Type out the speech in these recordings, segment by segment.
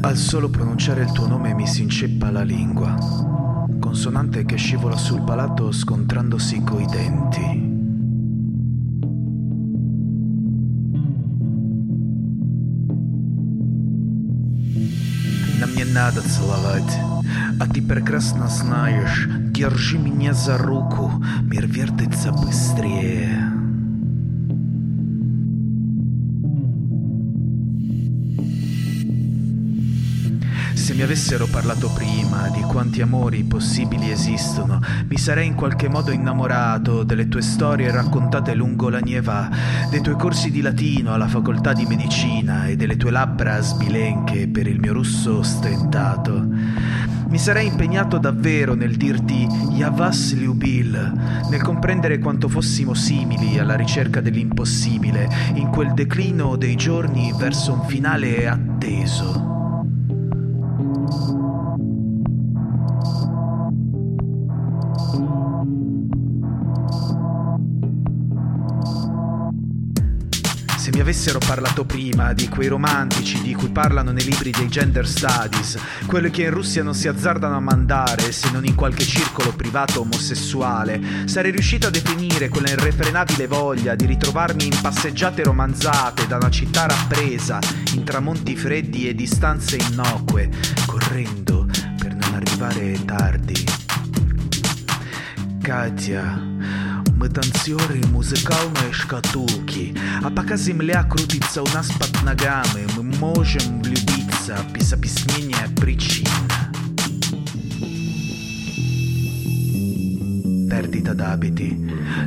Al solo pronunciare il tuo nome mi si inceppa la lingua, consonante che scivola sul palato scontrandosi coi denti. Нам не надо целовать, а ты прекрасно знаешь, держи меня за руку, мир вертится быстрее. Se mi avessero parlato prima di quanti amori possibili esistono, mi sarei in qualche modo innamorato delle tue storie raccontate lungo la Nieva, dei tuoi corsi di latino alla facoltà di medicina e delle tue labbra sbilenche per il mio russo stentato. Mi sarei impegnato davvero nel dirti Yavas Liubil, nel comprendere quanto fossimo simili alla ricerca dell'impossibile, in quel declino dei giorni verso un finale atteso. se mi avessero parlato prima di quei romantici di cui parlano nei libri dei gender studies, quelli che in Russia non si azzardano a mandare se non in qualche circolo privato omosessuale, sarei riuscito a definire quella irrefrenabile voglia di ritrovarmi in passeggiate romanzate da una città rappresa, in tramonti freddi e distanze innocue, correndo per non arrivare tardi. Katia. мы танцоры музыкальной шкатулки, а пока земля крутится у нас под ногами, мы можем влюбиться без объяснения причин. Perdita d'abiti.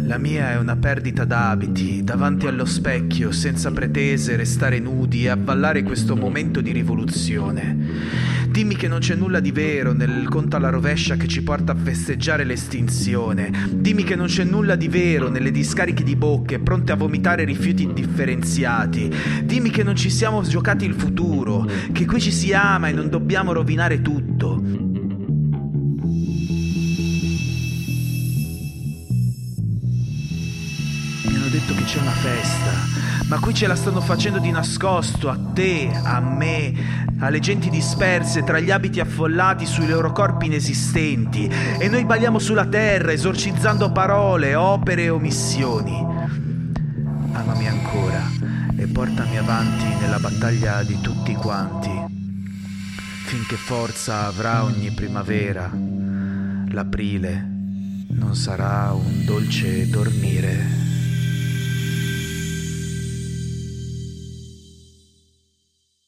La mia è una perdita d'abiti, davanti allo specchio, senza pretese, restare nudi e avvallare questo momento di rivoluzione. Dimmi che non c'è nulla di vero nel conto alla rovescia che ci porta a festeggiare l'estinzione. Dimmi che non c'è nulla di vero nelle discariche di bocche pronte a vomitare rifiuti indifferenziati. Dimmi che non ci siamo giocati il futuro, che qui ci si ama e non dobbiamo rovinare tutto. Mi hanno detto che c'è una festa, ma qui ce la stanno facendo di nascosto a te, a me, alle genti disperse tra gli abiti affollati sui loro corpi inesistenti e noi balliamo sulla terra esorcizzando parole, opere e omissioni. Amami ancora e portami avanti nella battaglia di tutti quanti, finché forza avrà ogni primavera, l'aprile non sarà un dolce dormire.